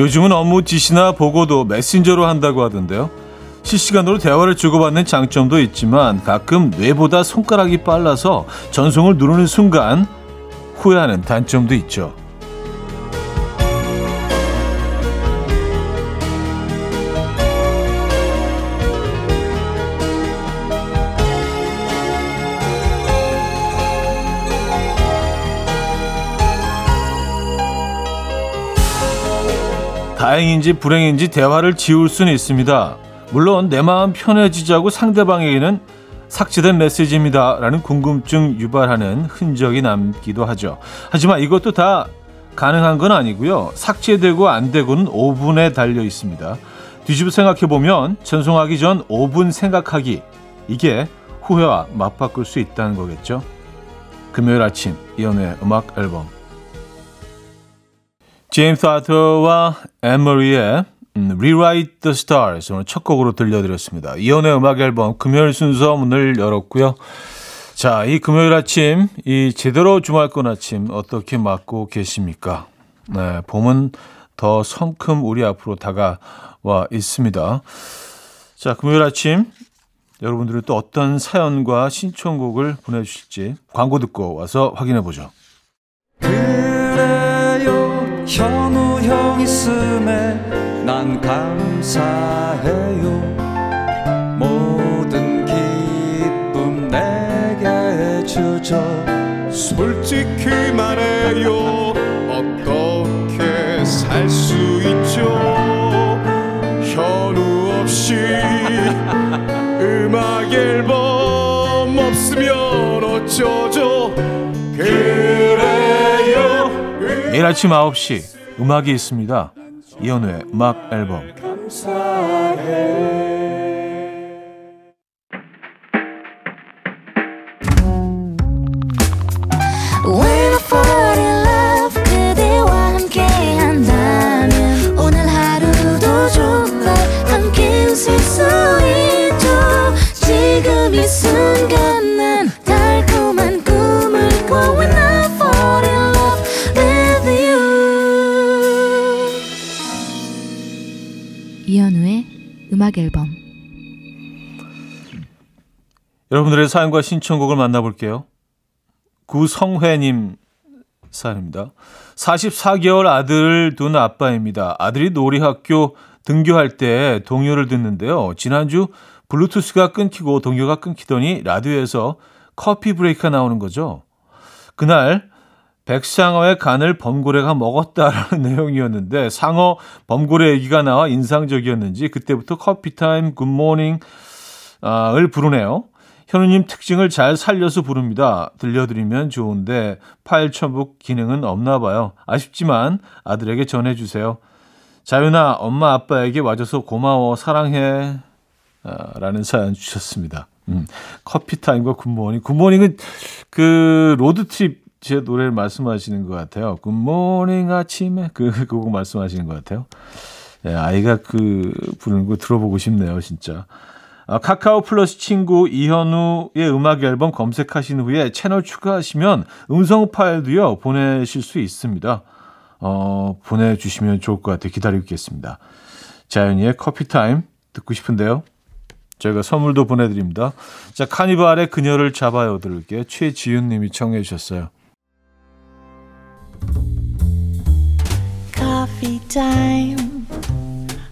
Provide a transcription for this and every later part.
요즘은 업무 지시나 보고도 메신저로 한다고 하던데요. 실시간으로 대화를 주고받는 장점도 있지만 가끔 뇌보다 손가락이 빨라서 전송을 누르는 순간 후회하는 단점도 있죠. 다행인지 불행인지 대화를 지울 수는 있습니다. 물론 내 마음 편해지자고 상대방에게는 삭제된 메시지입니다. 라는 궁금증 유발하는 흔적이 남기도 하죠. 하지만 이것도 다 가능한 건 아니고요. 삭제되고 안 되고는 5분에 달려 있습니다. 뒤집어 생각해 보면 전송하기 전 5분 생각하기. 이게 후회와 맞바꿀 수 있다는 거겠죠. 금요일 아침 이연우의 음악 앨범 제임스 아터와 앤머리의 음, Rewrite the Stars 오늘 첫 곡으로 들려드렸습니다. 이연의 음악 앨범 금요일 순서 문을 열었고요. 자, 이 금요일 아침, 이 제대로 주말권 아침 어떻게 맞고 계십니까? 네, 봄은 더 성큼 우리 앞으로 다가와 있습니다. 자, 금요일 아침 여러분들은 또 어떤 사연과 신청곡을 보내주실지 광고 듣고 와서 확인해 보죠. 현우 형 있음에 난 감사해요. 모든 기쁨 내게 주죠. 솔직히 말해요. 어떻게 살 수 있죠? 현우 없이 음악 앨범 없으면 어쩌죠 매일 아침 9시 음악이 있습니다. 이현우의 음악 앨범. 음악 여러분들의 사연과 신청곡을 만나볼게요. 구성회님 사연입니다. 44개월 아들을 둔 아빠입니다. 아들이 놀이학교 등교할 때 동요를 듣는데요. 지난주 블루투스가 끊기고 동요가 끊기더니 라디오에서 커피 브레이크가 나오는 거죠. 그날 백상어의 간을 범고래가 먹었다라는 내용이었는데 상어 범고래 얘기가 나와 인상적이었는지 그때부터 커피 타임 good morning을 부르네요. 현우님 특징을 잘 살려서 부릅니다. 들려드리면 좋은데 파일 첨부 기능은 없나 봐요. 아쉽지만 아들에게 전해주세요. 자윤아 엄마 아빠에게 와줘서 고마워 사랑해 라는 사연 주셨습니다. 음, 커피타임과 굿모닝. 굿모닝은 그 로드트립 제 노래를 말씀하시는 것 같아요. Good morning 아침에 그, 그곡 말씀하시는 것 같아요. 네, 아이가 그 부르는 거 들어보고 싶네요, 진짜. 아, 카카오 플러스 친구 이현우의 음악 앨범 검색하신 후에 채널 추가하시면 음성 파일도요 보내실 수 있습니다. 어, 보내주시면 좋을 것 같아요. 기다리고 있겠습니다. 자윤이의 커피 타임 듣고 싶은데요. 저희가 선물도 보내드립니다. 자, 카니발의 그녀를 잡아요 들을게요. 최지윤 님이 청해 주셨어요. Coffee time.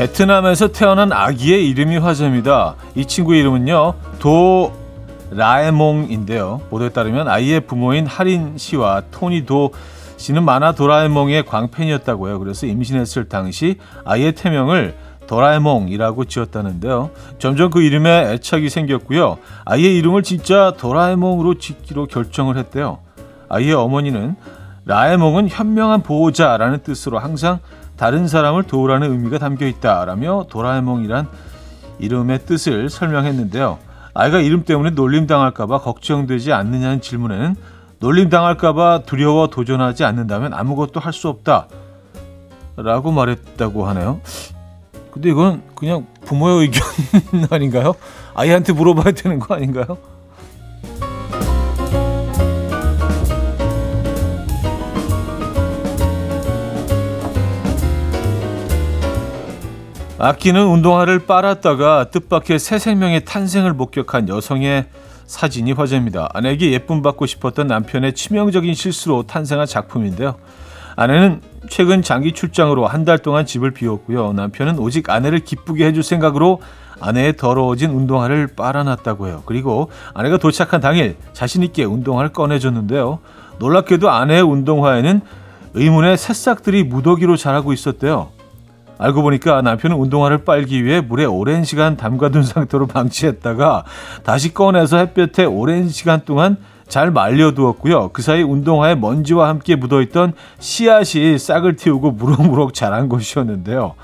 베트남에서 태어난 아기의 이름이 화제입니다. 이 친구 이름은요, 도 라에몽인데요. 보도에 따르면 아이의 부모인 하린 씨와 토니 도 씨는 만화 도라에몽의 광팬이었다고요. 그래서 임신했을 당시 아이의 태명을 도라에몽이라고 지었다는데요. 점점 그 이름에 애착이 생겼고요. 아이의 이름을 진짜 도라에몽으로 짓기로 결정을 했대요. 아이의 어머니는 라에몽은 현명한 보호자라는 뜻으로 항상 다른 사람을 도우라는 의미가 담겨 있다라며 도라에몽이란 이름의 뜻을 설명했는데요. 아이가 이름 때문에 놀림당할까봐 걱정되지 않느냐는 질문에는 놀림당할까봐 두려워 도전하지 않는다면 아무것도 할 수 없다. 라고 말했다고 하네요. 근데 이건 그냥 부모의 의견 아닌가요? 아이한테 물어봐야 되는 거 아닌가요? 아끼는 운동화를 빨았다가 뜻밖의 새 생명의 탄생을 목격한 여성의 사진이 화제입니다. 아내에게 예쁨 받고 싶었던 남편의 치명적인 실수로 탄생한 작품인데요. 아내는 최근 장기 출장으로 한 달 동안 집을 비웠고요. 남편은 오직 아내를 기쁘게 해줄 생각으로 아내의 더러워진 운동화를 빨아놨다고 해요. 그리고 아내가 도착한 당일 자신 있게 운동화를 꺼내줬는데요. 놀랍게도 아내의 운동화에는 의문의 새싹들이 무더기로 자라고 있었대요. 알고 보니까 남편은 운동화를 빨기 위해 물에 오랜 시간 담가둔 상태로 방치했다가 다시 꺼내서 햇볕에 오랜 시간 동안 잘 말려두었고요. 그 사이 운동화에 먼지와 함께 묻어있던 씨앗이 싹을 틔우고 무럭무럭 자란 것이었는데요.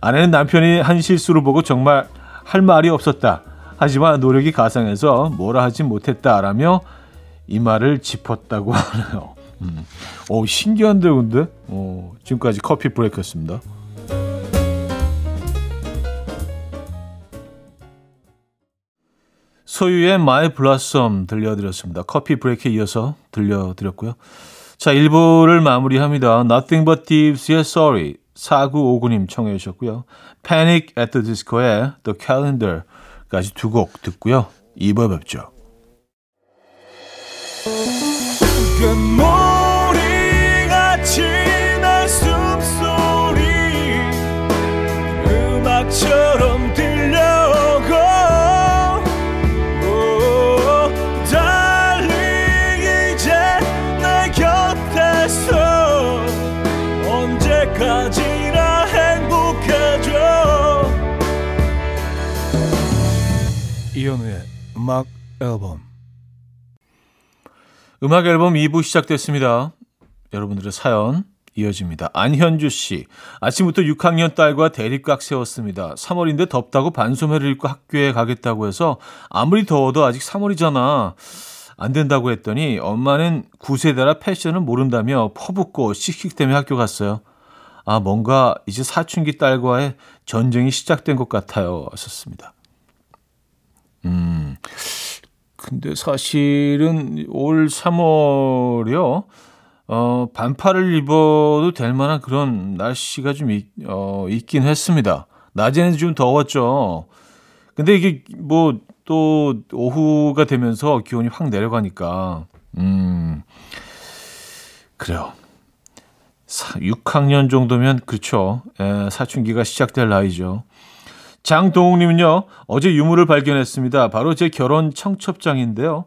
아내는 남편이 한 실수를 보고 정말 할 말이 없었다. 하지만 노력이 가상해서 뭐라 하지 못했다라며 이 말을 짚었다고 하네요. 음. 오, 신기한데, 근데? 오, 지금까지 커피 브레이크였습니다. 소유의 My Blossom 들려드렸습니다. 커피 브레이크에 이어서 들려드렸고요. 자, 1부를 마무리합니다. Nothing But Thieves의 Sorry 4959님 청해 주셨고요. Panic at the Disco의 The Calendar까지 두 곡 듣고요. 2부에 뵙죠. 이현우의 음악 앨범 음악 앨범 2부 시작됐습니다. 여러분들의 사연 이어집니다. 안현주 씨. 아침부터 6학년 딸과 대립각 세웠습니다. 3월인데 덥다고 반소매를 입고 학교에 가겠다고 해서 아무리 더워도 아직 3월이잖아. 안 된다고 했더니 엄마는 9세대라 패션을 모른다며 퍼붓고 씩씩대며 학교 갔어요. 아, 뭔가 이제 사춘기 딸과의 전쟁이 시작된 것 같아요. 하셨습니다. 음, 근데 사실은 올 3월이요. 어, 반팔을 입어도 될 만한 그런 날씨가 좀 있, 어, 있긴 했습니다. 낮에는 좀 더웠죠. 근데 이게 뭐 또 오후가 되면서 기온이 확 내려가니까, 음, 그래요. 사, 6학년 정도면, 그렇죠. 에, 사춘기가 시작될 나이죠. 장동욱님은요, 어제 유물을 발견했습니다. 바로 제 결혼 청첩장인데요.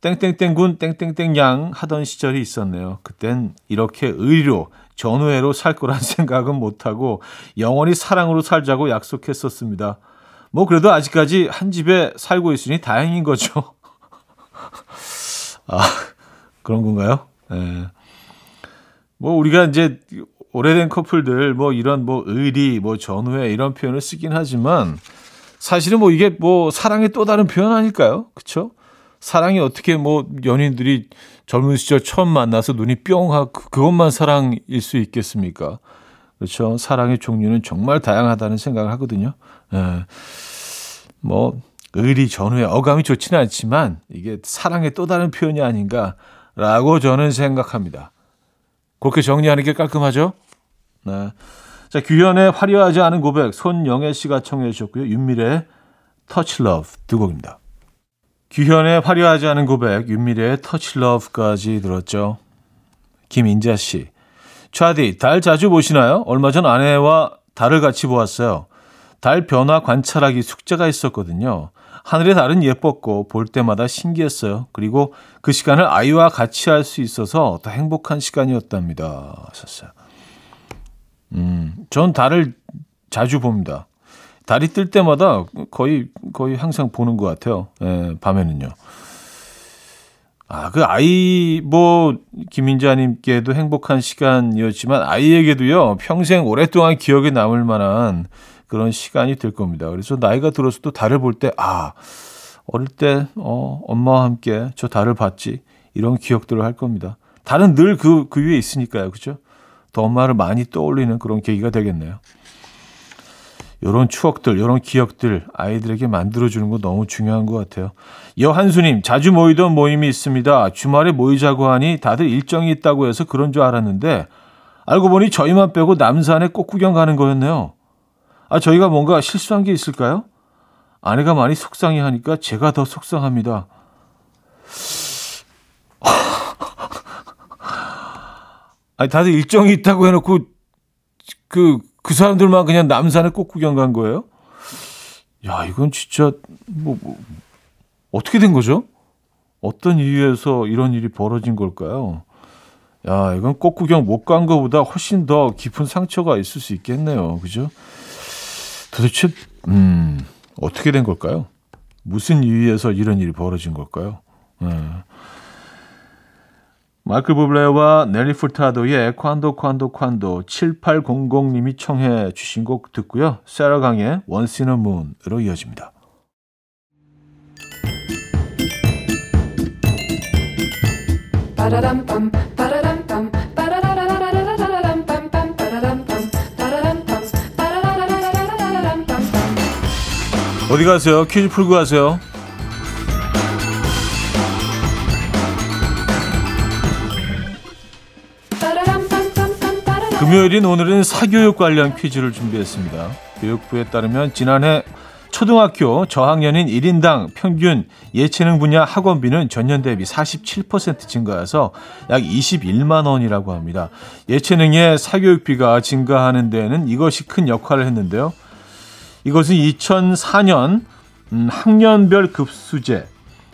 땡땡땡군 땡땡땡양 하던 시절이 있었네요. 그땐 이렇게 의리로 전우회로 살 거란 생각은 못하고 영원히 사랑으로 살자고 약속했었습니다. 뭐 그래도 아직까지 한 집에 살고 있으니 다행인 거죠. 아 그런 건가요? 네. 뭐 우리가 이제 오래된 커플들 뭐 이런 뭐 의리 뭐 전후회 이런 표현을 쓰긴 하지만 사실은 뭐 이게 뭐 사랑의 또 다른 표현 아닐까요? 그렇죠? 사랑이 어떻게 뭐 연인들이 젊은 시절 처음 만나서 눈이 뿅 하고 그것만 사랑일 수 있겠습니까? 그렇죠. 사랑의 종류는 정말 다양하다는 생각을 하거든요. 예. 뭐 의리 전후에 어감이 좋지는 않지만 이게 사랑의 또 다른 표현이 아닌가라고 저는 생각합니다. 그렇게 정리하는 게 깔끔하죠? 네. 자, 규현의 화려하지 않은 고백, 손영애 씨가 청해 주셨고요. 윤미래의 Touch Love 두 곡입니다. 규현의 화려하지 않은 고백, 윤미래의 Touch Love까지 들었죠. 김인자 씨. 차디, 달 자주 보시나요? 얼마 전 아내와 달을 같이 보았어요. 달 변화 관찰하기 숙제가 있었거든요. 하늘의 달은 예뻤고 볼 때마다 신기했어요. 그리고 그 시간을 아이와 같이 할 수 있어서 더 행복한 시간이었답니다. 하셨어요. 음, 전 달을 자주 봅니다. 달이 뜰 때마다 거의 거의 항상 보는 것 같아요. 예, 밤에는요. 아, 그 아이, 뭐, 김민자님께도 행복한 시간이었지만, 아이에게도요, 평생 오랫동안 기억에 남을 만한 그런 시간이 될 겁니다. 그래서 나이가 들어서도 달을 볼 때, 아, 어릴 때, 어, 엄마와 함께 저 달을 봤지. 이런 기억들을 할 겁니다. 달은 늘 그, 그 위에 있으니까요. 그죠? 더 엄마를 많이 떠올리는 그런 계기가 되겠네요. 요런 추억들, 요런 기억들 아이들에게 만들어주는 거 너무 중요한 것 같아요. 여한수님, 자주 모이던 모임이 있습니다. 주말에 모이자고 하니 다들 일정이 있다고 해서 그런 줄 알았는데 알고 보니 저희만 빼고 남산에 꽃 구경 가는 거였네요. 아, 저희가 뭔가 실수한 게 있을까요? 아내가 많이 속상해 하니까 제가 더 속상합니다. 아니, 다들 일정이 있다고 해놓고 그, 그 사람들만 그냥 남산에 꽃 구경 간 거예요? 야, 이건 진짜, 뭐, 뭐, 어떻게 된 거죠? 어떤 이유에서 이런 일이 벌어진 걸까요? 야, 이건 꽃 구경 못 간 거보다 훨씬 더 깊은 상처가 있을 수 있겠네요. 그죠? 도대체, 음, 어떻게 된 걸까요? 무슨 이유에서 이런 일이 벌어진 걸까요? 네. 마이클 부블레와 넬리 퍼타도의 Quando Quando Quando 7800님이 청해 주신 곡 듣고요. 세라 강의 Once in a Moon으로 이어집니다. 어디 가세요? 퀴즈 풀고 가세요. 금요일인 오늘은 사교육 관련 퀴즈를 준비했습니다. 교육부에 따르면 지난해 초등학교 저학년인 1인당 평균 예체능 분야 학원비는 전년 대비 47% 증가해서 약 21만 원이라고 합니다. 예체능의 사교육비가 증가하는 데에는 이것이 큰 역할을 했는데요. 이것은 2004년 음, 학년별 급수제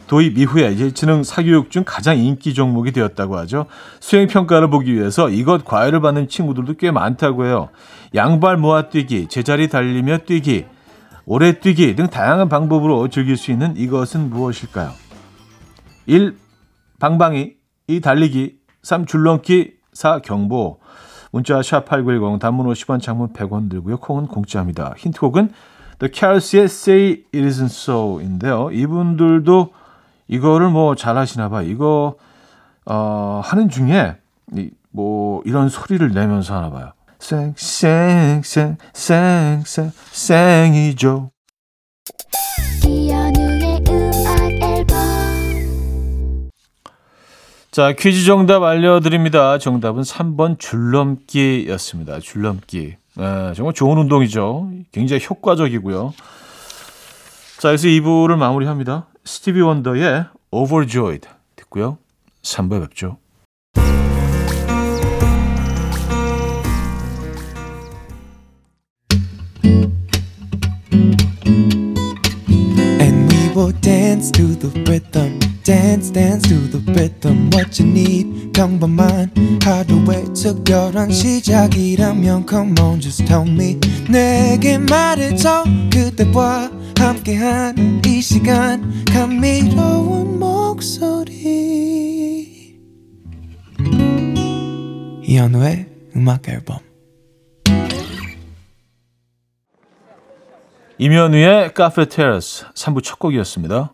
도입 이후에 예체능 사교육 중 가장 인기 종목이 되었다고 하죠. 수행 평가를 보기 위해서 이것 과외를 받는 친구들도 꽤 많다고 해요. 양발 모아 뛰기, 제자리 달리며 뛰기, 오래 뛰기 등 다양한 방법으로 즐길 수 있는 이것은 무엇일까요? 1. 방방이 2. 달리기 3. 줄넘기 4. 경보 문자 샵8910 단문 50원 장문 100원 들고요. 콩은 공짜입니다. 힌트곡은 The Carous의 Say It Isn't So인데요. 이분들도 이거를 뭐 잘하시나 봐. 이거 어, 하는 중에 이, 뭐 이런 소리를 내면서 하나 봐요. 생이죠. 자, 퀴즈 정답 알려드립니다. 정답은 3번 줄넘기였습니다. 줄넘기. 네, 정말 좋은 운동이죠. 굉장히 효과적이고요. 자, 여기서 2부를 마무리합니다. 스티비 원더의 Overjoyed 듣고요. 3부에 뵙죠. Rhythm. What you need, 평범한 하루의 특별한 시작이라면 Come on, just tell me. 내게 말해줘. 그대와 함께한 이 시간. 감미로운 목소리. 이현우의 음악 앨범. 임현우의 카페 테라스 3부 첫 곡이었습니다.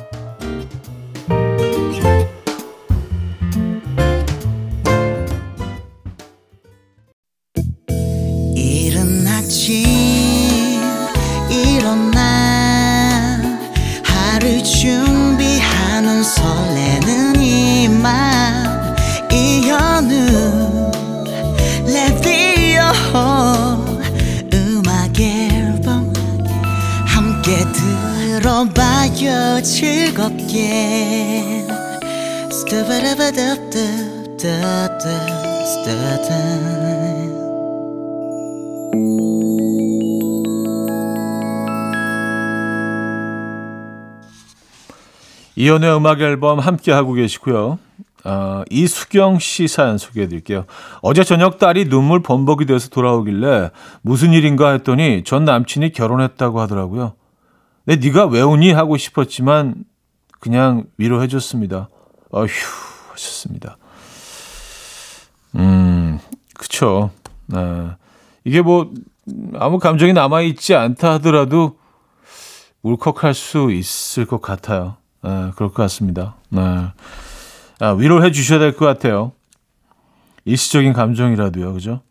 이연의 음악 앨범 함께 하고 계시고요. 아, 이수경 씨 사연 소개해 드릴게요. 어제 저녁 딸이 눈물 범벅이 돼서 돌아오길래 무슨 일인가 했더니 전 남친이 결혼했다고 하더라고요. 내 네가 왜 우니 하고 싶었지만 그냥 위로해 줬습니다. 어휴 하셨습니다. 음, 그쵸. 네. 이게 뭐 아무 감정이 남아 있지 않다 하더라도 울컥할 수 있을 것 같아요. 네, 그럴 것 같습니다. 네. 아, 위로해 주셔야 될 것 같아요. 일시적인 감정이라도요, 그죠?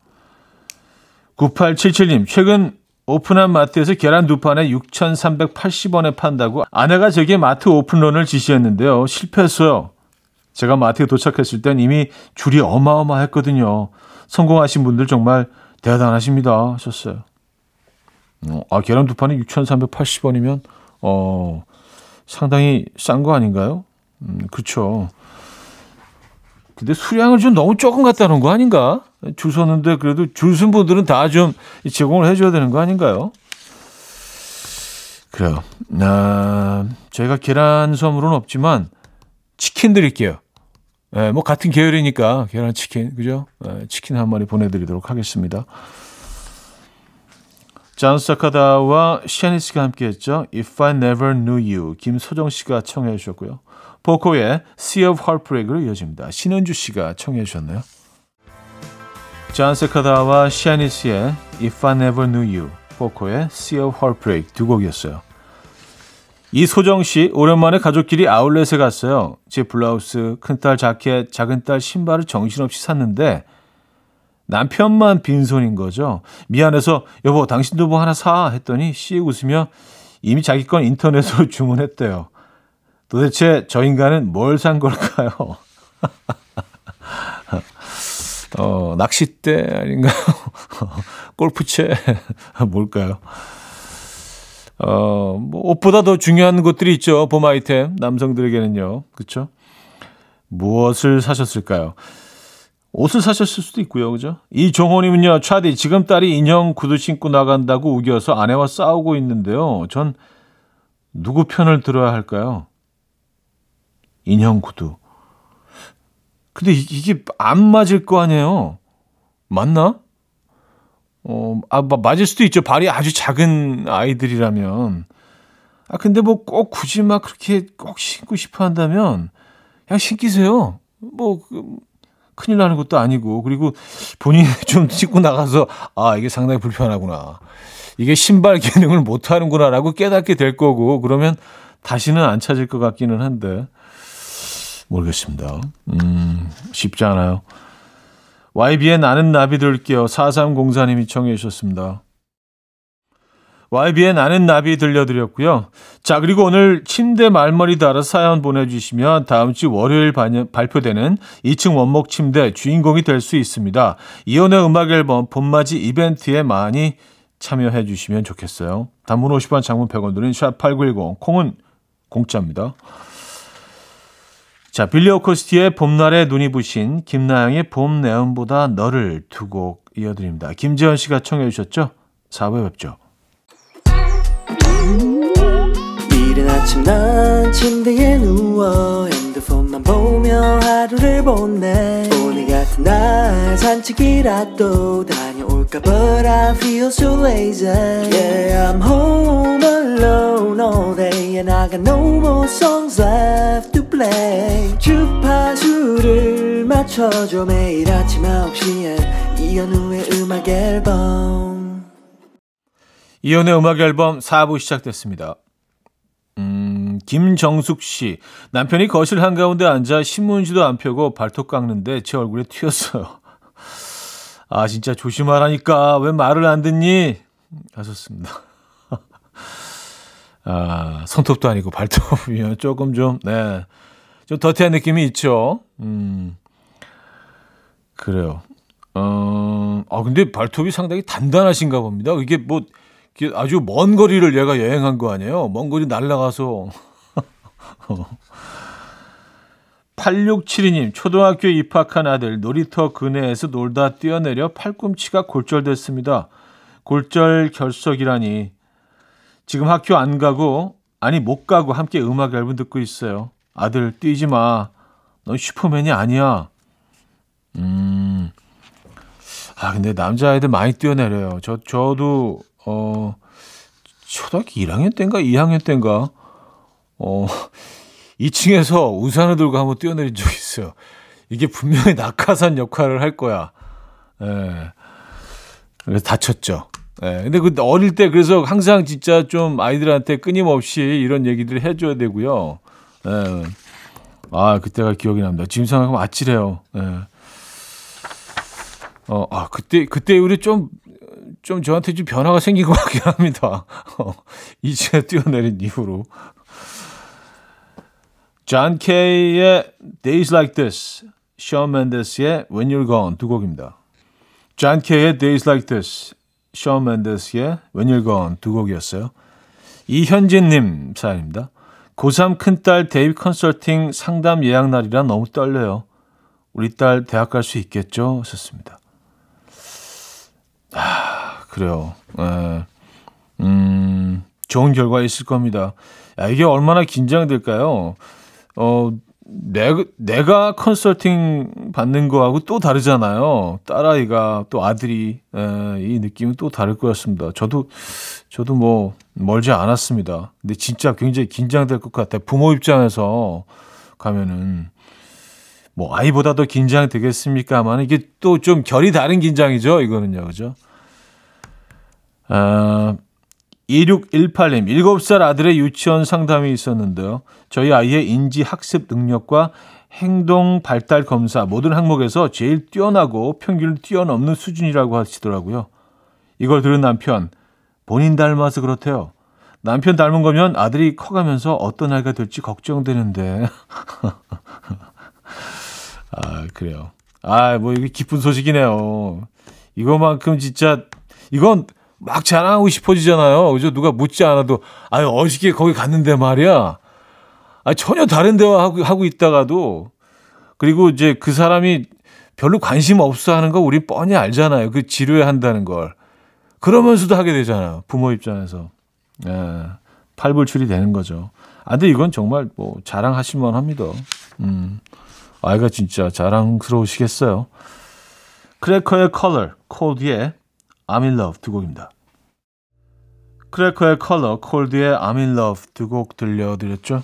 9877님, 최근 오픈한 마트에서 계란 두 판에 6,380원에 판다고 아내가 제게 마트 오픈런을 지시했는데요. 실패했어요. 제가 마트에 도착했을 땐 이미 줄이 어마어마했거든요. 성공하신 분들 정말 대단하십니다. 하셨어요. 어, 아, 계란 두 판에 6,380원이면, 어, 상당히 싼 거 아닌가요? 음, 그렇죠. 근데 수량을 좀 너무 조금 갖다 놓은 거 아닌가? 줄 섰는데 그래도 줄 쓴 분들은 다 좀 제공을 해줘야 되는 거 아닌가요? 그래요. 아, 저희가 계란 선물은 없지만 치킨 드릴게요. 예, 뭐 같은 계열이니까 계란 치킨 그죠? 예, 치킨 한 마리 보내드리도록 하겠습니다. 잔 사카다와 샤니스가 함께했죠. If I Never Knew You 김소정 씨가 청해 주셨고요. 보코의 Sea of Heartbreak으로 이어집니다. 신은주 씨가 청해 주셨네요. 잔 세카다와 샤니스의 If I Never Knew You 보코의 Sea of Heartbreak 두 곡이었어요. 이소정 씨 오랜만에 가족끼리 아울렛에 갔어요. 제 블라우스, 큰딸 자켓, 작은딸 신발을 정신없이 샀는데 남편만 빈손인 거죠. 미안해서 여보 당신도 뭐 하나 사 했더니 씩 웃으며 이미 자기 건 인터넷으로 주문했대요. 도대체 저 인간은 뭘 산 걸까요? 어, 낚싯대 아닌가요? 골프채 뭘까요? 어, 뭐 옷보다 더 중요한 것들이 있죠. 봄 아이템 남성들에게는요. 그렇죠? 무엇을 사셨을까요? 옷을 사셨을 수도 있고요. 그죠? 이종호님은요, 차디, 지금 딸이 인형 구두 신고 나간다고 우겨서 아내와 싸우고 있는데요. 전 누구 편을 들어야 할까요? 인형 구두. 근데 이- 이게 안 맞을 거 아니에요? 맞나? 어, 아, 마- 맞을 수도 있죠. 발이 아주 작은 아이들이라면. 아, 근데 뭐 꼭 굳이 막 그렇게 꼭 신고 싶어 한다면 그냥 신기세요. 뭐, 그, 큰일 나는 것도 아니고. 그리고 본인이 좀 신고 나가서 아, 이게 상당히 불편하구나. 이게 신발 기능을 못 하는구나라고 깨닫게 될 거고. 그러면 다시는 안 찾을 것 같기는 한데. 모르겠습니다. 음, 쉽지 않아요. YB의 나는 나비 들게요. 4304님이 청해 주셨습니다. YB의 나는 나비 들려드렸고요. 자, 그리고 오늘 침대 말머리 달아 사연 보내주시면 다음 주 월요일 반- 발표되는 2층 원목 침대 주인공이 될 수 있습니다. 이혼의 음악 앨범 봄맞이 이벤트에 많이 참여해 주시면 좋겠어요. 단문 50원, 장문 100원 드는 샵8910, 콩은 공짜입니다. 자, 빌리 오코스티의 봄날에 눈이 부신 김나영의 봄 내음보다 너를 두 곡 이어드립니다. 김재현 씨가 청해 주셨죠? 4부에 뵙죠. 이른 아침 난 침대에 누워 핸드폰만 보며 하루를 보내 오늘 같은 날 산책이라도 다녀올까 But I feel so lazy Yeah I'm home alone all day And I got no more songs left play 주파수를 맞춰줘 매일 아침 9시에 이현우의 음악 앨범 이연의 음악 앨범 4부 시작됐습니다. 음, 김정숙 씨. 남편이 거실 한가운데 앉아 신문지도 안 펴고 발톱 깎는데 제 얼굴에 튀었어요. 아, 진짜 조심하라니까. 왜 말을 안 듣니? 하셨습니다. 아, 손톱도 아니고 발톱이면 조금 좀, 네. 좀 더티한 느낌이 있죠. 음, 그래요. 어, 아, 근데 발톱이 상당히 단단하신가 봅니다. 이게 뭐, 아주 먼 거리를 얘가 여행한 거 아니에요? 먼 거리 날아가서. 8672님, 초등학교에 입학한 아들 놀이터 근해에서 놀다 뛰어내려 팔꿈치가 골절됐습니다. 골절 결석이라니. 지금 학교 안 가고, 아니, 못 가고 함께 음악 앨범 듣고 있어요. 아들, 뛰지 마. 넌 슈퍼맨이 아니야. 음. 아, 근데 남자애들 많이 뛰어내려요. 저, 저도, 어, 초등학교 1학년 때인가 2학년 때인가, 어, 2층에서 우산을 들고 한번 뛰어내린 적이 있어요. 이게 분명히 낙하산 역할을 할 거야. 예. 그래서 다쳤죠. 예. 근데 그 어릴 때 그래서 항상 진짜 좀 아이들한테 끊임없이 이런 얘기들을 해줘야 되고요. 예. 아, 그때가 기억이 납니다. 지금 생각하면 아찔해요. 예. 어, 아, 그때, 그때 우리 좀, 좀 저한테 좀 변화가 생긴 것 같긴 합니다. 어, 이제 뛰어내린 이후로. 존 케이의 Days Like This, 션 멘데스의 When You're Gone 두 곡입니다. 존 케이의 Days Like This, 션 멘데스의 When You're Gone 두 곡이었어요. 이현진님 사연입니다. 고3 큰딸 데이비 컨설팅 상담 예약 날이라 너무 떨려요. 우리 딸 대학 갈 수 있겠죠? 하셨습니다. 아, 그래요. 에, 음, 좋은 결과 있을 겁니다. 야, 이게 얼마나 긴장될까요? 어, 내가, 내가 컨설팅 받는 거하고 또 다르잖아요. 딸아이가 또 아들이, 에, 이 느낌은 또 다를 거였습니다. 저도, 저도 뭐, 멀지 않았습니다. 근데 진짜 굉장히 긴장될 것 같아 요. 부모 입장에서 가면은. 뭐, 아이보다 더 긴장되겠습니까만, 이게 또 좀 결이 다른 긴장이죠. 이거는요. 그죠? 아, 2618님, 7살 아들의 유치원 상담이 있었는데요. 저희 아이의 인지 학습 능력과 행동 발달 검사 모든 항목에서 제일 뛰어나고 평균을 뛰어넘는 수준이라고 하시더라고요. 이걸 들은 남편, 본인 닮아서 그렇대요. 남편 닮은 거면 아들이 커가면서 어떤 아이가 될지 걱정되는데. 아, 그래요. 아, 뭐, 이게 기쁜 소식이네요. 이거만큼 진짜, 이건 막 자랑하고 싶어지잖아요. 그죠? 누가 묻지 않아도, 아유, 어저께 거기 갔는데 말이야. 아, 전혀 다른 대화 하고, 하고 있다가도, 그리고 이제 그 사람이 별로 관심 없어 하는 거 우리 뻔히 알잖아요. 그 지루해 한다는 걸. 그러면서도 하게 되잖아요. 부모 입장에서. 예, 팔불출이 되는 거죠. 아, 근데 이건 정말 뭐 자랑하실 만 합니다. 음, 아이가 진짜 자랑스러우시겠어요. 크래커의 컬러, 콜드의 I'm in love 두 곡입니다. 크래커의 컬러, 콜드의 I'm in love 두 곡 들려드렸죠.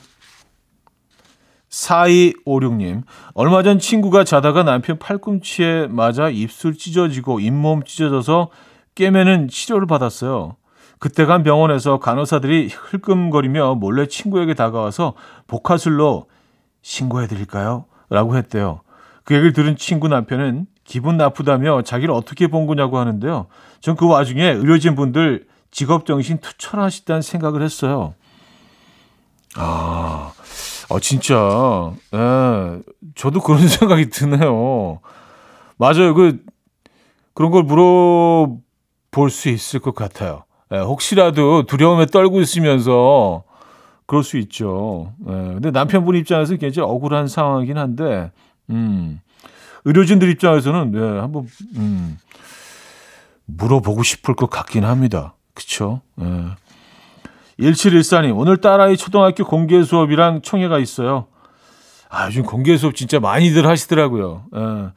4256님, 얼마 전 친구가 자다가 남편 팔꿈치에 맞아 입술 찢어지고 잇몸 찢어져서 깨매는 치료를 받았어요. 그때 간 병원에서 간호사들이 흘끔거리며 몰래 친구에게 다가와서 복화술로 신고해 드릴까요? 라고 했대요. 그 얘기를 들은 친구 남편은 기분 나쁘다며 자기를 어떻게 본 거냐고 하는데요. 전 그 와중에 의료진 분들 직업정신 투철하시다는 생각을 했어요. 아, 어, 진짜, 예, 저도 그런 생각이 드네요. 맞아요. 그, 그런 걸 물어볼 수 있을 것 같아요. 예, 혹시라도 두려움에 떨고 있으면서 그럴 수 있죠. 예, 근데 남편분 입장에서 굉장히 억울한 상황이긴 한데, 음, 의료진들 입장에서는, 예, 한번, 음, 물어보고 싶을 것 같긴 합니다. 그쵸? 예. 1714님, 오늘 딸아이 초등학교 공개 수업이랑 총회가 있어요. 아, 요즘 공개 수업 진짜 많이들 하시더라고요. 예.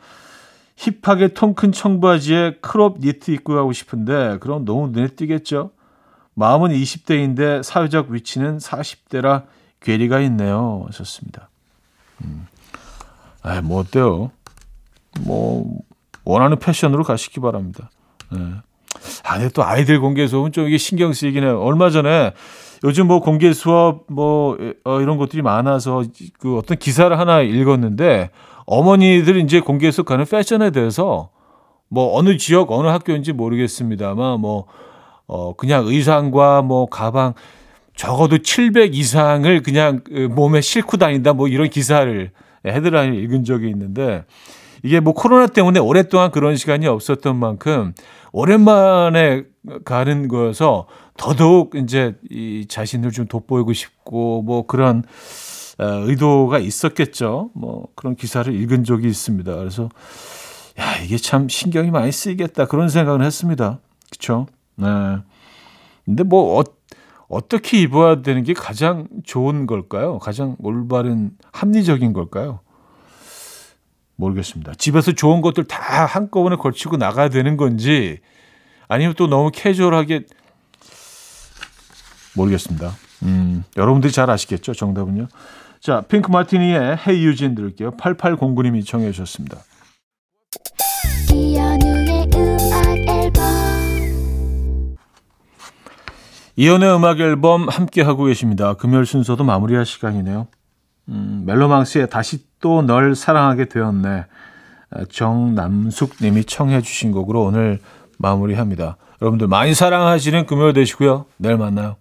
힙하게 통 큰 청바지에 crop 니트 입고 가고 싶은데, 그럼 너무 눈에 띄겠죠? 마음은 20대인데 사회적 위치는 40대라 괴리가 있네요. 하셨습니다. 음. 아, 뭐 어때요? 뭐 원하는 패션으로 가시기 바랍니다. 예. 아, 근데 또 아이들 공개 수업은 좀 이게 신경 쓰이긴 해요. 얼마 전에 요즘 뭐 공개 수업 뭐 어, 이런 것들이 많아서 그 어떤 기사를 하나 읽었는데 어머니들이 이제 공개 수업 가는 패션에 대해서 뭐 어느 지역 어느 학교인지 모르겠습니다만 뭐 어, 그냥 의상과 뭐 가방 적어도 700 이상을 그냥 그 몸에 싣고 다닌다 뭐 이런 기사를 헤드라인을 읽은 적이 있는데 이게 뭐 코로나 때문에 오랫동안 그런 시간이 없었던 만큼 오랜만에 가는 거여서 더더욱 이제 이 자신을 좀 돋보이고 싶고 뭐 그런 어, 의도가 있었겠죠. 뭐 그런 기사를 읽은 적이 있습니다. 그래서 야 이게 참 신경이 많이 쓰이겠다 그런 생각을 했습니다. 그렇죠? 네. 근데 뭐 어, 어떻게 입어야 되는 게 가장 좋은 걸까요? 가장 올바른 합리적인 걸까요? 모르겠습니다. 집에서 좋은 것들 다 한꺼번에 걸치고 나가야 되는 건지 아니면 또 너무 캐주얼하게 모르겠습니다. 음, 여러분들이 잘 아시겠죠? 정답은요. 자, 핑크 마티니의 헤이 유진 들을게요. 8809님이 청해 주셨습니다. 이연의 음악 앨범 함께 하고 계십니다. 금요일 순서도 마무리할 시간이네요. 음, 멜로망스의 다시 또 널 사랑하게 되었네. 정남숙 님이 청해 주신 곡으로 오늘 마무리합니다. 여러분들 많이 사랑하시는 금요일 되시고요. 내일 만나요.